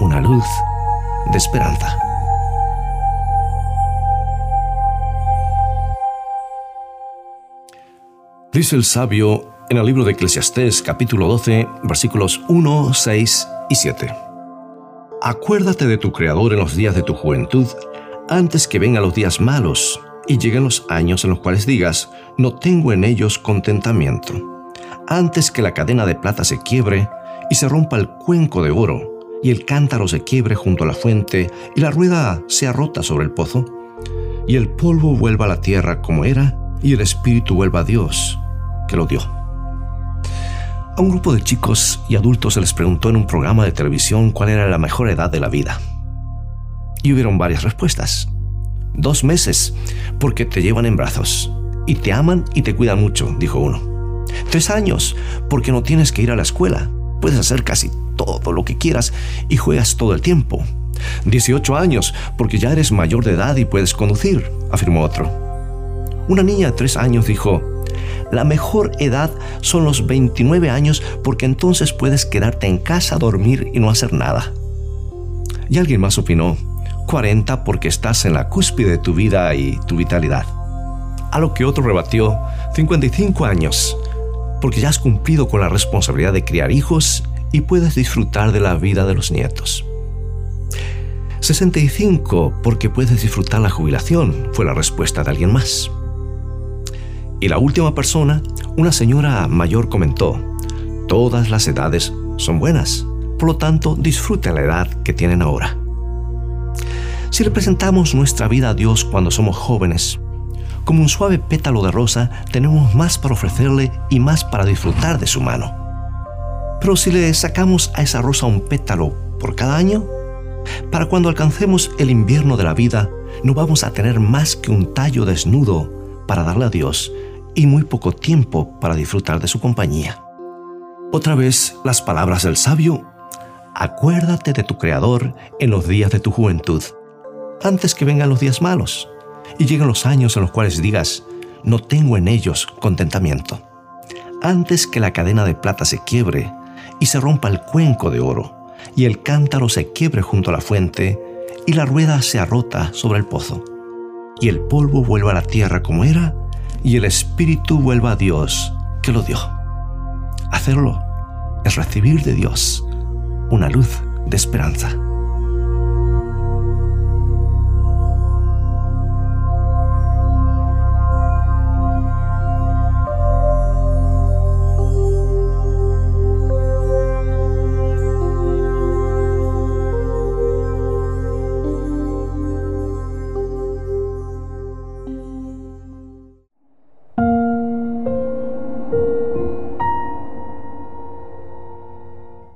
una luz de esperanza. Dice el sabio en el libro de Eclesiastés capítulo 12 versículos 1, 6 y 7. Acuérdate de tu Creador en los días de tu juventud, antes que vengan los días malos y lleguen los años en los cuales digas, no tengo en ellos contentamiento. Antes que la cadena de plata se quiebre y se rompa el cuenco de oro, y el cántaro se quiebre junto a la fuente, y la rueda sea rota sobre el pozo, y el polvo vuelva a la tierra como era, y el espíritu vuelva a Dios, que lo dio. A un grupo de chicos y adultos se les preguntó en un programa de televisión cuál era la mejor edad de la vida. Y hubieron varias respuestas. Dos meses, porque te llevan en brazos, y te aman y te cuidan mucho, dijo uno. Tres años, porque no tienes que ir a la escuela, puedes hacer casi todo lo que quieras y juegas todo el tiempo. 18 años, porque ya eres mayor de edad y puedes conducir, afirmó otro. Una niña de tres años dijo, la mejor edad son los 29 años porque entonces puedes quedarte en casa dormir y no hacer nada. Y alguien más opinó, 40 porque estás en la cúspide de tu vida y tu vitalidad. A lo que otro rebatió, 55 años, porque ya has cumplido con la responsabilidad de criar hijos y puedes disfrutar de la vida de los nietos. 65 porque puedes disfrutar la jubilación, fue la respuesta de alguien más. Y la última persona, una señora mayor, comentó, todas las edades son buenas, por lo tanto disfruten la edad que tienen ahora. Si le presentamos nuestra vida a Dios cuando somos jóvenes, como un suave pétalo de rosa, tenemos más para ofrecerle y más para disfrutar de su mano. Pero si le sacamos a esa rosa un pétalo por cada año, para cuando alcancemos el invierno de la vida, no vamos a tener más que un tallo desnudo para darle a Dios y muy poco tiempo para disfrutar de su compañía. Otra vez las palabras del sabio, acuérdate de tu Creador en los días de tu juventud, antes que vengan los días malos y lleguen los años en los cuales digas, no tengo en ellos contentamiento. Antes que la cadena de plata se quiebre y se rompa el cuenco de oro, y el cántaro se quiebre junto a la fuente, y la rueda sea rota sobre el pozo, y el polvo vuelva a la tierra como era, y el espíritu vuelva a Dios que lo dio. Hacerlo es recibir de Dios una luz de esperanza.